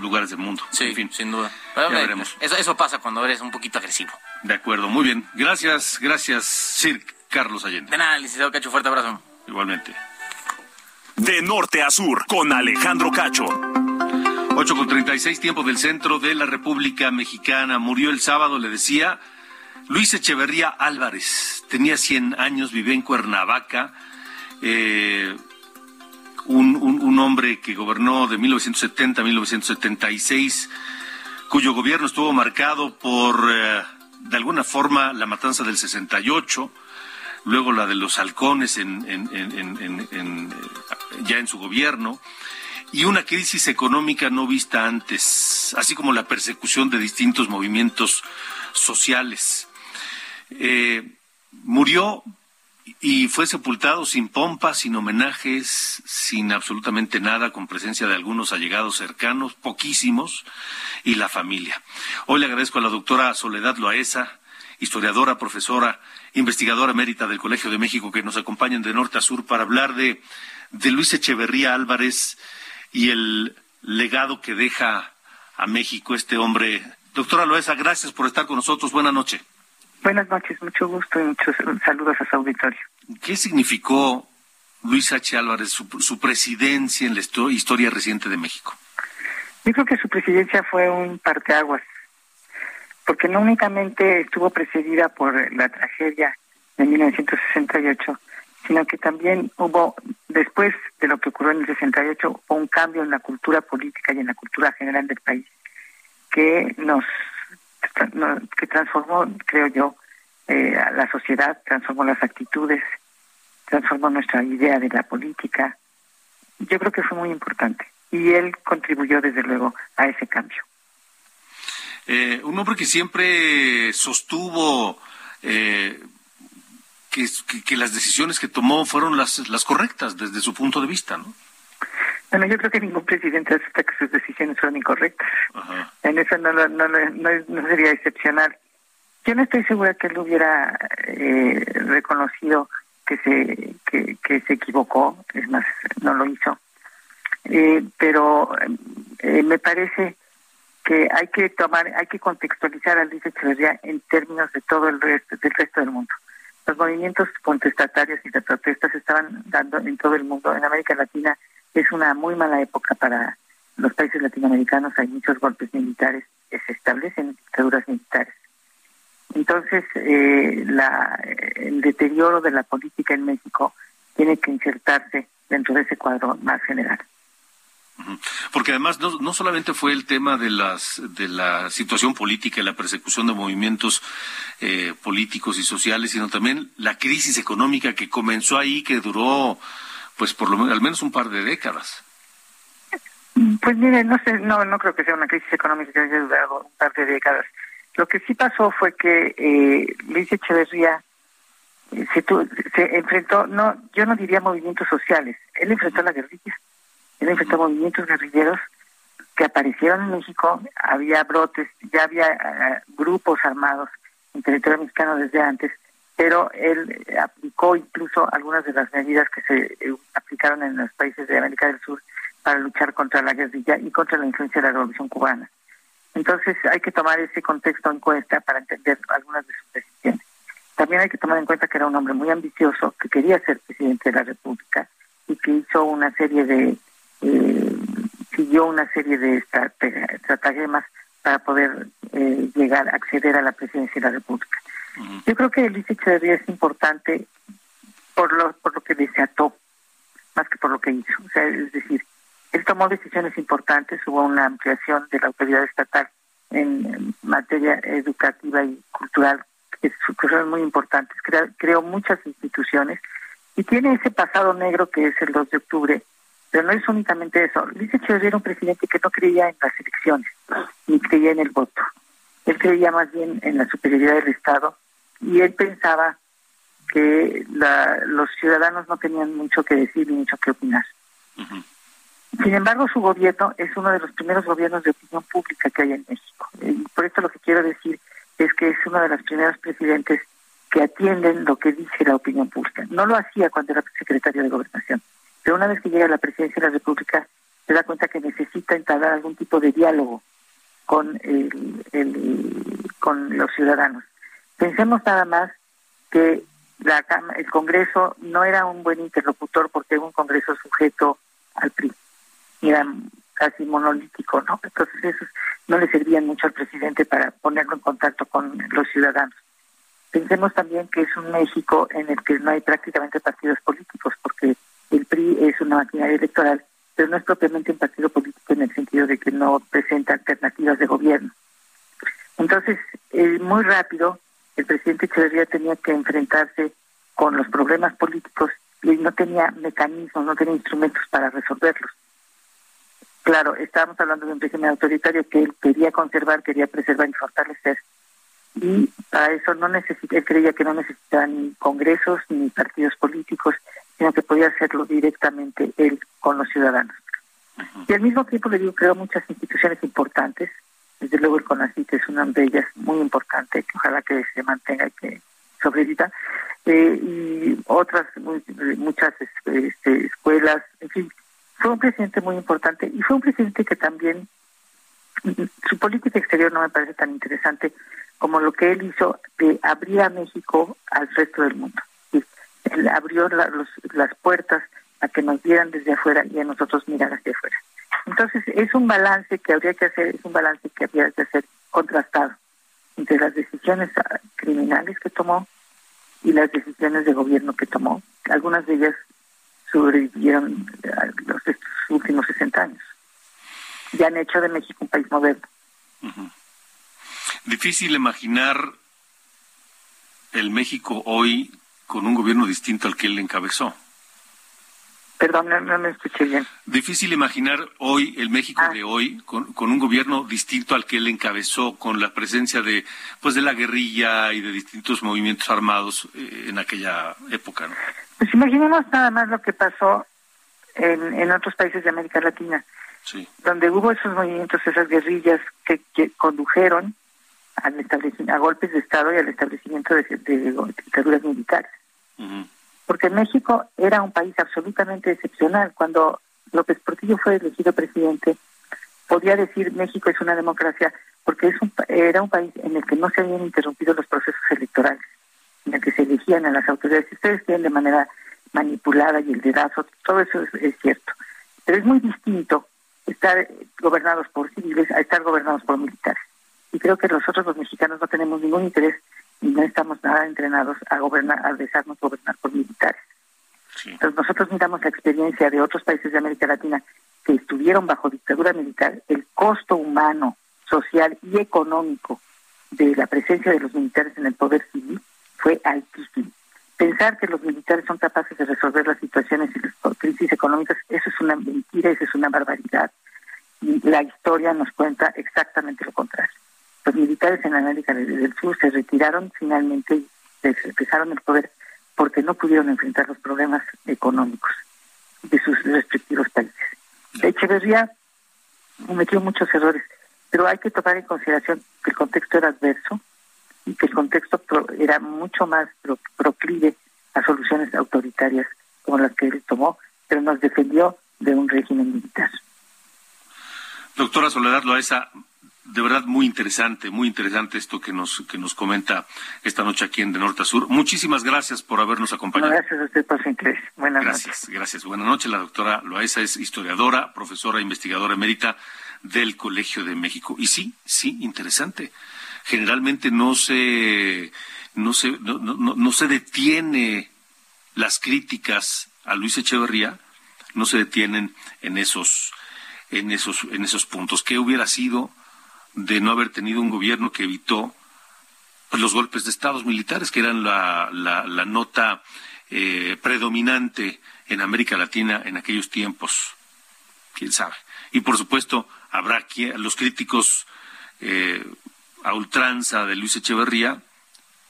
lugares del mundo. Sí, En fin, sin duda. Ya Pero, eh, veremos. Eso, eso pasa cuando eres un poquito agresivo. de acuerdo, muy bien. Gracias, gracias, Sir Carlos Allende. De nada, licenciado Cacho, fuerte abrazo. Igualmente. De norte a sur, con Alejandro Cacho. 8 con 36, tiempo del centro de la República Mexicana. Murió el sábado, le decía, Luis Echeverría Álvarez. Tenía 100 años, vivía en Cuernavaca. eh, un, un- un hombre que gobernó de 1970 a 1976, cuyo gobierno estuvo marcado por, eh, de alguna forma, la matanza del 68, luego la de los halcones eh, ya en su gobierno, y una crisis económica no vista antes, así como la persecución de distintos movimientos sociales. Eh, murió y fue sepultado sin pompa, sin homenajes, sin absolutamente nada, con presencia de algunos allegados cercanos, poquísimos, y la familia. Hoy le agradezco a la doctora Soledad Loaesa, historiadora, profesora, investigadora emérita del Colegio de México, que nos acompañan de norte a sur para hablar de, de Luis Echeverría Álvarez y el legado que deja a México este hombre. Doctora Loaesa, gracias por estar con nosotros. Buenas noches. Buenas noches, mucho gusto y muchos saludos a su auditorio. ¿Qué significó Luis H. Álvarez, su, su presidencia en la histo- historia reciente de México? Yo creo que su presidencia fue un parteaguas, porque no únicamente estuvo precedida por la tragedia de 1968, sino que también hubo, después de lo que ocurrió en el 68, un cambio en la cultura política y en la cultura general del país, que nos que transformó, creo yo, eh, la sociedad, transformó las actitudes, transformó nuestra idea de la política. Yo creo que fue muy importante y él contribuyó desde luego a ese cambio. Eh, un hombre que siempre sostuvo eh, que, que, las decisiones que tomó fueron las, las correctas desde su punto de vista, ¿no? Bueno, yo creo que ningún presidente acepta que sus decisiones fueron incorrectas. En eso no, no, no, no, sería excepcional. Yo no estoy segura que él hubiera eh, reconocido que se que, que, se equivocó, es más, no lo hizo. Eh, pero eh, me parece que hay que tomar, hay que contextualizar a Luis Echeverría en términos de todo el resto, del resto del mundo. Los movimientos contestatarios y de protestas se estaban dando en todo el mundo. En América Latina es una muy mala época para los países latinoamericanos. Hay muchos golpes militares se establecen dictaduras militares. Entonces, eh, la, el deterioro de la política en México tiene que insertarse dentro de ese cuadro más general. Porque además no, no, solamente fue el tema de las de la situación política y la persecución de movimientos eh, políticos y sociales, sino también la crisis económica que comenzó ahí, que duró, pues por lo menos al menos un par de décadas. Pues mire, no sé, no no creo que sea una crisis económica que haya durado un par de décadas. Lo que sí pasó fue que eh, Luis Echeverría eh, se, se enfrentó, no, yo no diría movimientos sociales, él enfrentó la guerrilla él enfrentó movimientos guerrilleros que aparecieron en México, había brotes, ya había eh, grupos armados en territorio mexicano desde antes, pero él aplicó incluso algunas de las medidas que se eh, aplicaron en los países de América del Sur para luchar contra la guerrilla y contra la influencia de la revolución cubana. Entonces hay que tomar ese contexto en cuenta para entender algunas de sus decisiones. También hay que tomar en cuenta que era un hombre muy ambicioso, que quería ser presidente de la República y que hizo una serie de eh, siguió una serie de estratagemas para poder eh, llegar, acceder a la presidencia de la República. Yo creo que Luis Echeverría es importante por lo, por lo que desató, más que por lo que hizo. O sea, es decir, él tomó decisiones importantes, hubo una ampliación de la autoridad estatal en materia educativa y cultural, que son muy importantes, creó muchas instituciones y tiene ese pasado negro que es el 2 de octubre, pero no es únicamente eso. Luis Echeverría era un presidente que no creía en las elecciones, ni creía en el voto. Él creía más bien en la superioridad del Estado y él pensaba que la, los ciudadanos no tenían mucho que decir ni mucho que opinar. Sin embargo, su gobierno es uno de los primeros gobiernos de opinión pública que hay en México. Y por esto lo que quiero decir es que es uno de los primeros presidentes que atienden lo que dice la opinión pública. No lo hacía cuando era secretario de Gobernación. Pero una vez que llega a la presidencia de la República, se da cuenta que necesita entablar algún tipo de diálogo con, el, con los ciudadanos. Pensemos nada más que la, el Congreso no era un buen interlocutor porque era un Congreso sujeto al PRI. Era casi monolítico, ¿no? Entonces eso no le servían mucho al presidente para ponerlo en contacto con los ciudadanos. Pensemos también que es un México en el que no hay prácticamente partidos políticos porque el PRI es una maquinaria electoral, pero no es propiamente un partido político en el sentido de que no presenta alternativas de gobierno. Entonces, muy rápido, el presidente Echeverría tenía que enfrentarse con los problemas políticos y no tenía mecanismos, no tenía instrumentos para resolverlos. Claro, estábamos hablando de un régimen autoritario que él quería conservar, quería preservar y fortalecer. Y para eso no necesita, él creía que no necesitaba ni congresos ni partidos políticos, sino que podía hacerlo directamente él con los ciudadanos. Y al mismo tiempo le digo, creo muchas instituciones importantes, desde luego el CONACIT es una de ellas muy importante, que ojalá que se mantenga y que sobreviva, eh, y otras muchas este, escuelas, en fin, fue un presidente muy importante y fue un presidente que también su política exterior no me parece tan interesante como lo que él hizo de abrir a México al resto del mundo abrió las puertas a que nos vieran desde afuera y a nosotros mirar hacia afuera. Entonces, es un balance que habría que hacer, es un balance que habría que hacer contrastado entre las decisiones ah, criminales que tomó y las decisiones de gobierno que tomó. Algunas de ellas sobrevivieron a los estos últimos 60 años. Ya han hecho de México un país moderno. Difícil imaginar el México hoy con un gobierno distinto al que él encabezó. Perdón, no, me escuché bien. Difícil imaginar hoy el México ah. de hoy con, un gobierno distinto al que él encabezó, con la presencia de pues de la guerrilla y de distintos movimientos armados eh, en aquella época. ¿no? Pues imaginemos nada más lo que pasó en, en otros países de América Latina, donde hubo esos movimientos, esas guerrillas que, condujeron al establecimiento, a golpes de Estado y al establecimiento de, dictaduras militares porque México era un país absolutamente excepcional. Cuando López Portillo fue elegido presidente, podía decir México es una democracia porque es un, era un país en el que no se habían interrumpido los procesos electorales, en el que se elegían a las autoridades. Si ustedes quieren de manera manipulada y el dedazo, todo eso es, cierto. Pero es muy distinto estar gobernados por civiles a estar gobernados por militares. Y creo que nosotros los mexicanos no tenemos ningún interés y no estamos nada entrenados a gobernar, a dejarnos gobernar por militares. Entonces nosotros miramos la experiencia de otros países de América Latina que estuvieron bajo dictadura militar, el costo humano, social y económico de la presencia de los militares en el poder civil fue altísimo. Pensar que los militares son capaces de resolver las situaciones y las crisis económicas, eso es una mentira, eso es una barbaridad. Y la historia nos cuenta exactamente lo contrario los militares en América del Sur se retiraron finalmente y dejaron el poder porque no pudieron enfrentar los problemas económicos de sus respectivos países. Echeverría cometió muchos errores, pero hay que tomar en consideración que el contexto era adverso y que el contexto era mucho más proclive a soluciones autoritarias como las que él tomó, pero nos defendió de un régimen militar. Doctora Soledad Loaiza, de verdad muy interesante, muy interesante esto que nos que nos comenta esta noche aquí en De Norte a Sur. Muchísimas gracias por habernos acompañado. gracias a usted por su interés. Buenas gracias, noches. Gracias, Buenas noches. La doctora Loaesa es historiadora, profesora, investigadora emérita del Colegio de México. Y sí, sí, interesante. Generalmente no se no se no, no, no se detiene las críticas a Luis Echeverría, no se detienen en esos en esos en esos puntos. ¿Qué hubiera sido de no haber tenido un gobierno que evitó pues, los golpes de estados militares, que eran la, la, nota eh, predominante en América Latina en aquellos tiempos. ¿Quién sabe? Y por supuesto, habrá quien, los críticos eh, a ultranza de Luis Echeverría,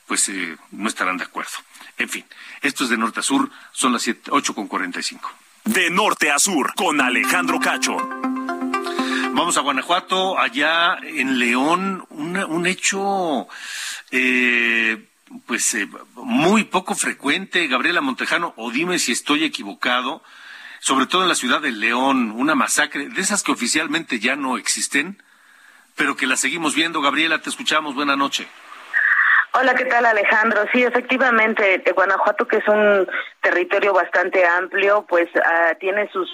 pues eh, no estarán de acuerdo. En fin, esto es de norte a sur, son las ocho con cinco. De norte a sur, con Alejandro Cacho. Vamos a Guanajuato, allá en León, un hecho eh, pues eh, muy poco frecuente, Gabriela Montejano, o dime si estoy equivocado, sobre todo en la ciudad de León, una masacre de esas que oficialmente ya no existen, pero que la seguimos viendo. Gabriela, te escuchamos, buena noche. Hola, ¿qué tal Alejandro? Sí, efectivamente, Guanajuato, que es un territorio bastante amplio, pues ah, tiene sus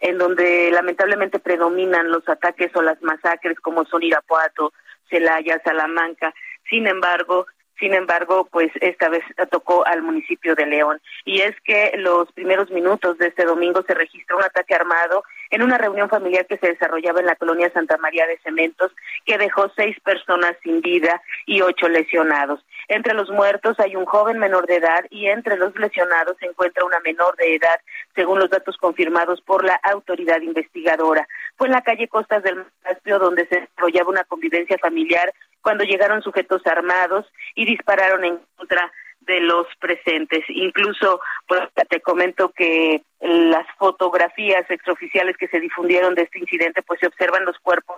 en donde lamentablemente predominan los ataques o las masacres como son Irapuato, Celaya, Salamanca. Sin embargo, sin embargo, pues esta vez tocó al municipio de León. Y es que los primeros minutos de este domingo se registró un ataque armado en una reunión familiar que se desarrollaba en la colonia Santa María de Cementos, que dejó seis personas sin vida y ocho lesionados. Entre los muertos hay un joven menor de edad y entre los lesionados se encuentra una menor de edad, según los datos confirmados por la autoridad investigadora. Fue en la calle Costas del Maspio donde se desarrollaba una convivencia familiar cuando llegaron sujetos armados y dispararon en contra de los presentes. Incluso, pues te comento que las fotografías extraoficiales que se difundieron de este incidente, pues se observan los cuerpos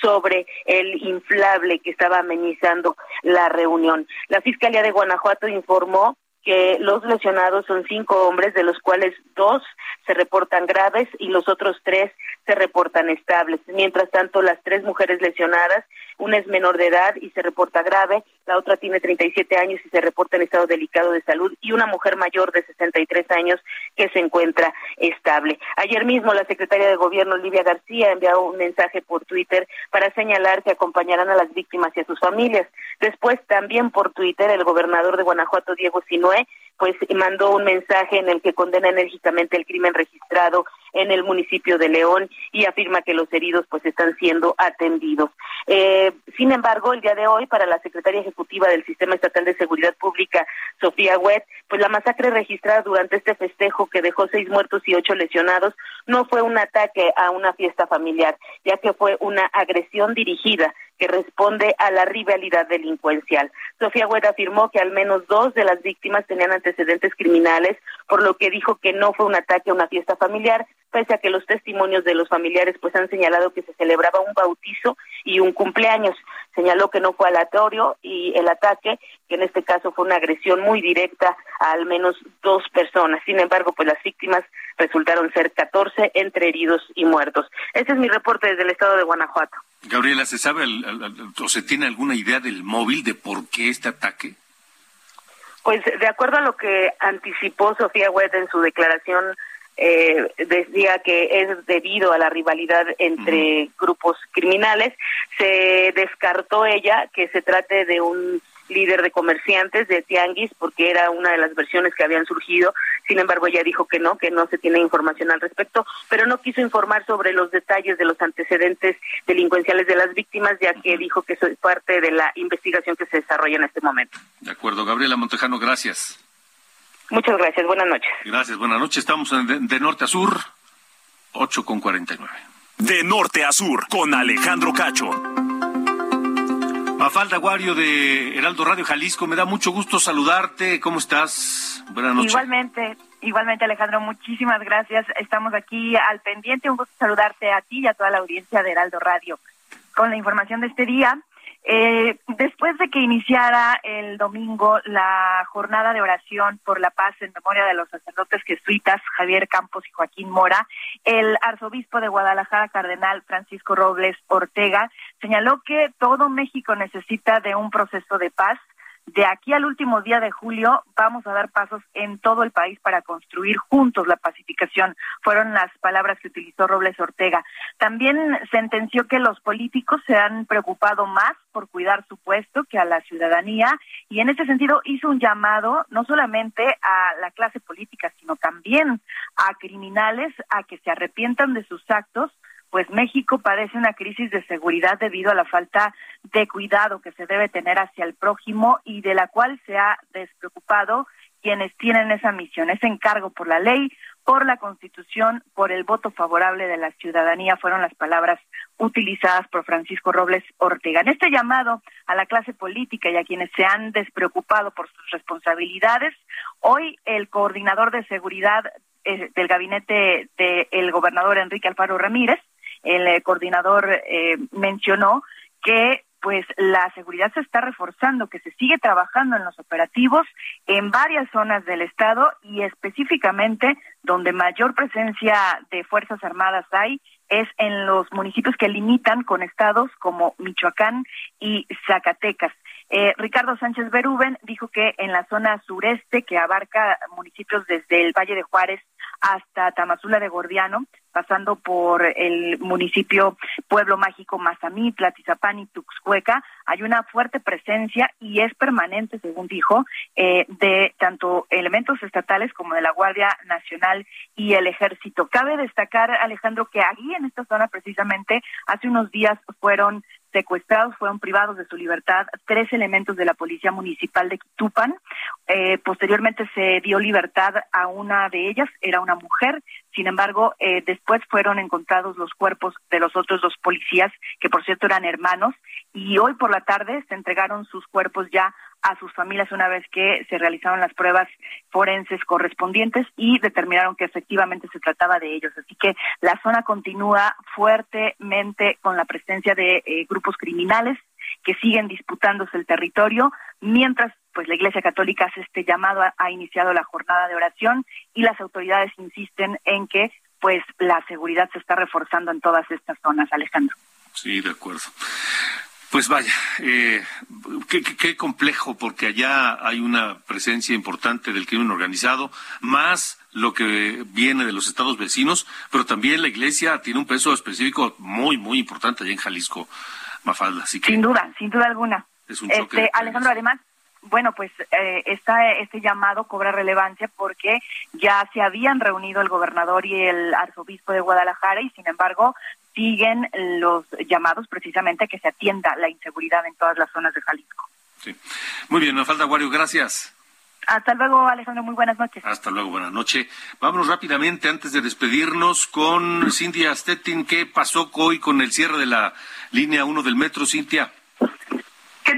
sobre el inflable que estaba amenizando la reunión. La Fiscalía de Guanajuato informó que los lesionados son cinco hombres, de los cuales dos se reportan graves y los otros tres se reportan estables. Mientras tanto, las tres mujeres lesionadas, una es menor de edad y se reporta grave, la otra tiene 37 años y se reporta en estado delicado de salud, y una mujer mayor de 63 años que se encuentra estable. Ayer mismo la secretaria de Gobierno, Olivia García, envió un mensaje por Twitter para señalar que acompañarán a las víctimas y a sus familias. Después, también por Twitter, el gobernador de Guanajuato, Diego Sinue, pues mandó un mensaje en el que condena enérgicamente el crimen registrado en el municipio de León y afirma que los heridos pues están siendo atendidos. Eh, sin embargo, el día de hoy para la secretaria ejecutiva del Sistema Estatal de Seguridad Pública, Sofía Wet, pues la masacre registrada durante este festejo que dejó seis muertos y ocho lesionados no fue un ataque a una fiesta familiar, ya que fue una agresión dirigida que responde a la rivalidad delincuencial. Sofía Hueda afirmó que al menos dos de las víctimas tenían antecedentes criminales, por lo que dijo que no fue un ataque a una fiesta familiar, pese a que los testimonios de los familiares pues han señalado que se celebraba un bautizo y un cumpleaños. Señaló que no fue aleatorio y el ataque, que en este caso fue una agresión muy directa a al menos dos personas. Sin embargo, pues las víctimas resultaron ser 14 entre heridos y muertos. Este es mi reporte desde el estado de Guanajuato. Gabriela, ¿se sabe o se tiene alguna idea del móvil de por qué este ataque? Pues de acuerdo a lo que anticipó Sofía Wed en su declaración, eh, decía que es debido a la rivalidad entre grupos criminales. Se descartó ella que se trate de un líder de comerciantes de Tianguis, porque era una de las versiones que habían surgido. Sin embargo, ella dijo que no, que no se tiene información al respecto, pero no quiso informar sobre los detalles de los antecedentes delincuenciales de las víctimas, ya que dijo que eso es parte de la investigación que se desarrolla en este momento. De acuerdo. Gabriela Montejano, gracias. Muchas gracias. Buenas noches. Gracias. Buenas noches. Estamos de, norte a sur, 8 con 49. De norte a sur, con Alejandro Cacho. Mafalda Guario de Heraldo Radio Jalisco, me da mucho gusto saludarte. ¿Cómo estás? Buenas noches. Igualmente, igualmente Alejandro, muchísimas gracias. Estamos aquí al pendiente. Un gusto saludarte a ti y a toda la audiencia de Heraldo Radio. Con la información de este día, eh, después de que iniciara el domingo la jornada de oración por la paz en memoria de los sacerdotes jesuitas Javier Campos y Joaquín Mora, el arzobispo de Guadalajara, cardenal Francisco Robles Ortega, señaló que todo México necesita de un proceso de paz de aquí al último día de julio vamos a dar pasos en todo el país para construir juntos la pacificación. Fueron las palabras que utilizó Robles Ortega. También sentenció que los políticos se han preocupado más por cuidar su puesto que a la ciudadanía y en ese sentido hizo un llamado no solamente a la clase política, sino también a criminales a que se arrepientan de sus actos pues México padece una crisis de seguridad debido a la falta de cuidado que se debe tener hacia el prójimo y de la cual se ha despreocupado quienes tienen esa misión, ese encargo por la ley, por la Constitución, por el voto favorable de la ciudadanía, fueron las palabras utilizadas por Francisco Robles Ortega. En este llamado a la clase política y a quienes se han despreocupado por sus responsabilidades, hoy el coordinador de seguridad eh, del gabinete del gobernador Enrique Alfaro Ramírez el eh, coordinador eh, mencionó que pues la seguridad se está reforzando, que se sigue trabajando en los operativos en varias zonas del estado y específicamente donde mayor presencia de Fuerzas Armadas hay es en los municipios que limitan con estados como Michoacán y Zacatecas. Eh, Ricardo Sánchez Berúben dijo que en la zona sureste, que abarca municipios desde el Valle de Juárez hasta Tamazula de Gordiano, pasando por el municipio Pueblo Mágico Mazamitla, Tizapán y Tuxcueca, hay una fuerte presencia y es permanente, según dijo, eh, de tanto elementos estatales como de la Guardia Nacional y el Ejército. Cabe destacar, Alejandro, que allí en esta zona precisamente hace unos días fueron secuestrados, fueron privados de su libertad tres elementos de la Policía Municipal de Quitupan. Eh, posteriormente se dio libertad a una de ellas, era una mujer. Sin embargo, eh, después fueron encontrados los cuerpos de los otros dos policías, que por cierto eran hermanos, y hoy por la tarde se entregaron sus cuerpos ya a sus familias una vez que se realizaron las pruebas forenses correspondientes y determinaron que efectivamente se trataba de ellos. Así que la zona continúa fuertemente con la presencia de eh, grupos criminales que siguen disputándose el territorio, mientras pues la Iglesia Católica hace este llamado, ha, iniciado la jornada de oración y las autoridades insisten en que pues la seguridad se está reforzando en todas estas zonas, Alejandro. Sí, de acuerdo. Pues vaya, eh, qué, complejo, porque allá hay una presencia importante del crimen organizado, más lo que viene de los estados vecinos, pero también la iglesia tiene un peso específico muy, muy importante allá en Jalisco, Mafalda. Así que sin duda, sin duda alguna. Es un choque este, Alejandro, además, bueno, pues eh, esta, este llamado cobra relevancia porque ya se habían reunido el gobernador y el arzobispo de Guadalajara y sin embargo siguen los llamados precisamente a que se atienda la inseguridad en todas las zonas de Jalisco. Sí. Muy bien, nos falta Wario, gracias. Hasta luego, Alejandro. Muy buenas noches. Hasta luego, buenas noches. Vámonos rápidamente, antes de despedirnos, con Cintia Stettin. ¿Qué pasó hoy con el cierre de la línea 1 del metro, Cintia?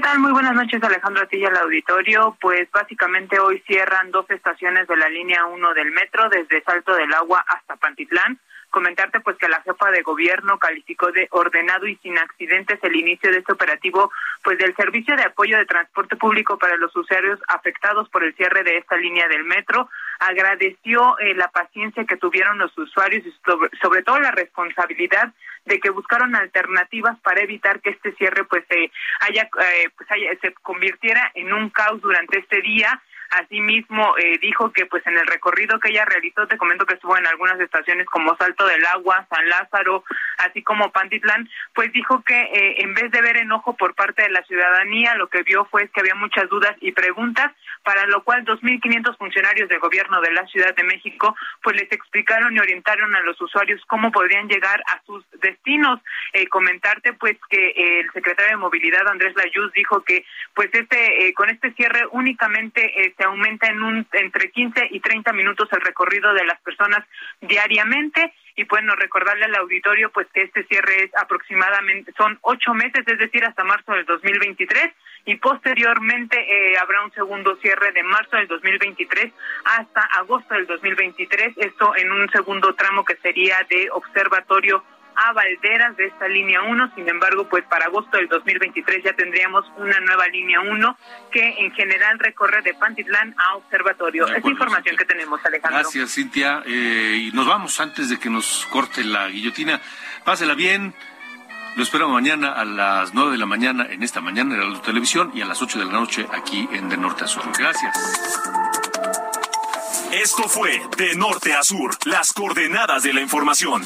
¿Qué tal? Muy buenas noches, Alejandro Atilla, al auditorio. Pues básicamente hoy cierran dos estaciones de la línea 1 del metro, desde Salto del Agua hasta Pantitlán comentarte pues que la jefa de gobierno calificó de ordenado y sin accidentes el inicio de este operativo pues del servicio de apoyo de transporte público para los usuarios afectados por el cierre de esta línea del metro agradeció eh, la paciencia que tuvieron los usuarios y sobre, todo la responsabilidad de que buscaron alternativas para evitar que este cierre pues se haya eh, pues se convirtiera en un caos durante este día Asimismo, eh, dijo que pues en el recorrido que ella realizó, te comento que estuvo en algunas estaciones como Salto del Agua, San Lázaro, así como Pantitlán, pues dijo que eh, en vez de ver enojo por parte de la ciudadanía, lo que vio fue que había muchas dudas y preguntas, para lo cual 2.500 funcionarios del gobierno de la Ciudad de México pues les explicaron y orientaron a los usuarios cómo podrían llegar a sus destinos. Eh, comentarte pues que el secretario de Movilidad Andrés Layuz dijo que pues este con este cierre únicamente se aumenta en un entre 15 y 30 minutos el recorrido de las personas diariamente. Y bueno recordarle al auditorio pues que este cierre es aproximadamente son ocho meses es decir hasta marzo del 2023 y posteriormente eh, habrá un segundo cierre de marzo del 2023 hasta agosto del 2023 esto en un segundo tramo que sería de observatorio a Valderas de esta línea 1. Sin embargo, pues para agosto del 2023 ya tendríamos una nueva línea 1 que en general recorre de Pantitlán a Observatorio. Es información que tenemos, Alejandro. Gracias, Cintia. Eh, y nos vamos antes de que nos corte la guillotina. Pásela bien. Lo esperamos mañana a las 9 de la mañana en esta mañana en la televisión y a las 8 de la noche aquí en De Norte a Sur. Gracias. Esto fue De Norte a Sur, las coordenadas de la información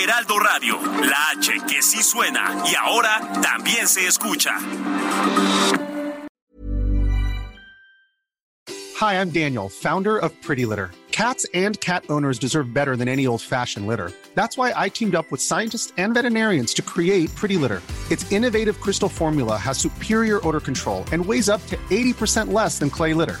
Heraldo Radio, la H que sí suena y ahora también se escucha. Hi, I'm Daniel, founder of Pretty Litter. Cats and cat owners deserve better than any old-fashioned litter. That's why I teamed up with scientists and veterinarians to create Pretty Litter. Its innovative crystal formula has superior odor control and weighs up to 80% less than clay litter.